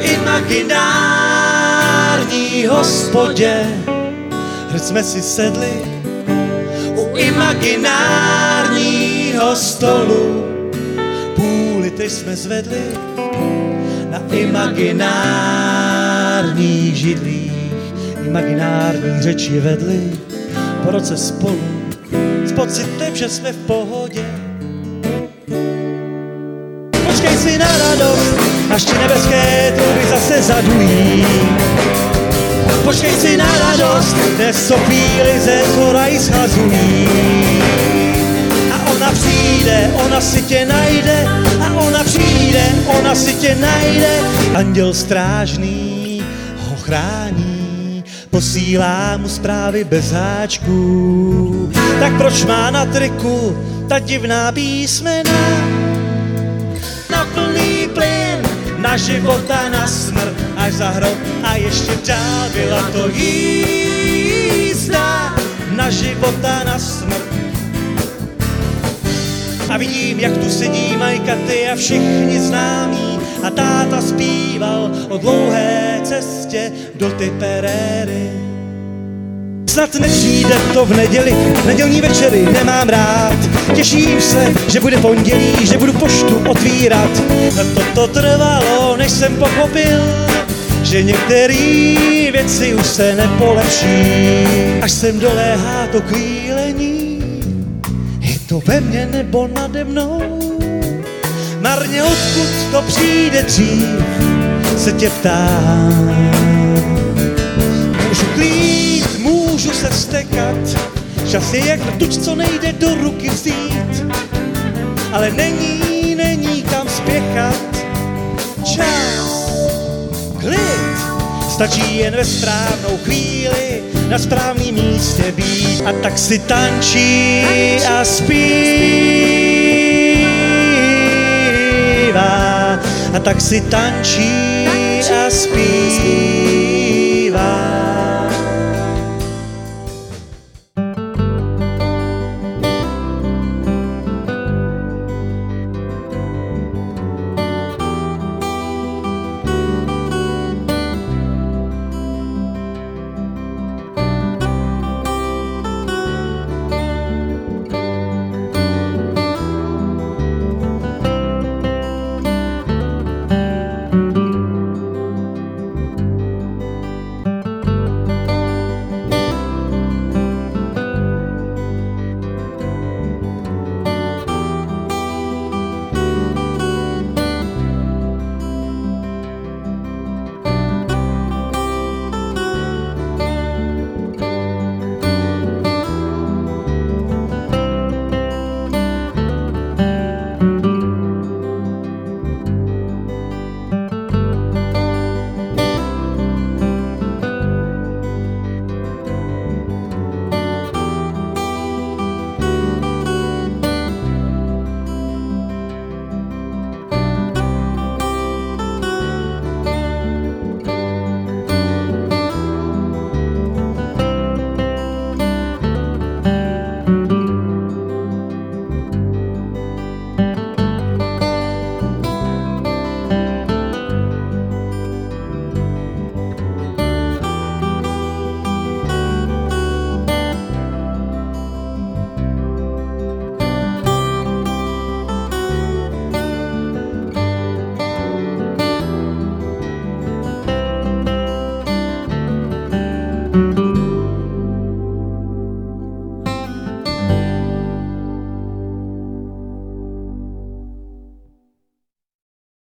imaginární hospodě. Hned jsme si sedli u imaginárního stolu. Půl litry jsme zvedli na imaginárních židlích. Imaginární řeči vedli po roce spolu s pocitem, že jsme v pohodě. Počkej si na radost, až ti nebeské truby zase zadují. Počkej si na radost, dnes chvíli ze zhora i schazují. A ona přijde, ona si tě najde, a ona přijde, ona si tě najde. Anděl strážný ho chrání, posílá mu zprávy bez háčků. Tak proč má na triku ta divná písmena? Na plný plyn, na život a na smrt, až za hrob a ještě dál byla to jízda na život a na smrt. A vidím, jak tu sedí Majka, ty a všichni známí a táta zpíval o dlouhé cestě do ty peréry. Snad nepřijde to v neděli, nedělní večery nemám rád. Těším se, že bude pondělí, že budu poštu otvírat. To, to trvalo, než jsem pochopil, že některé věci už se nepolepší. Až sem doléhá to kvílení, je to ve mně nebo nade mnou. Marně odkud to přijde dřív, se tě ptám. Můžu klít, můžu se stekat, čas je jak tuč, co nejde do ruky vzít. Ale není, není kam spěchat, čas, klid, stačí jen ve správnou chvíli na správném místě být. A tak si tančí a zpívá, a tak si tančí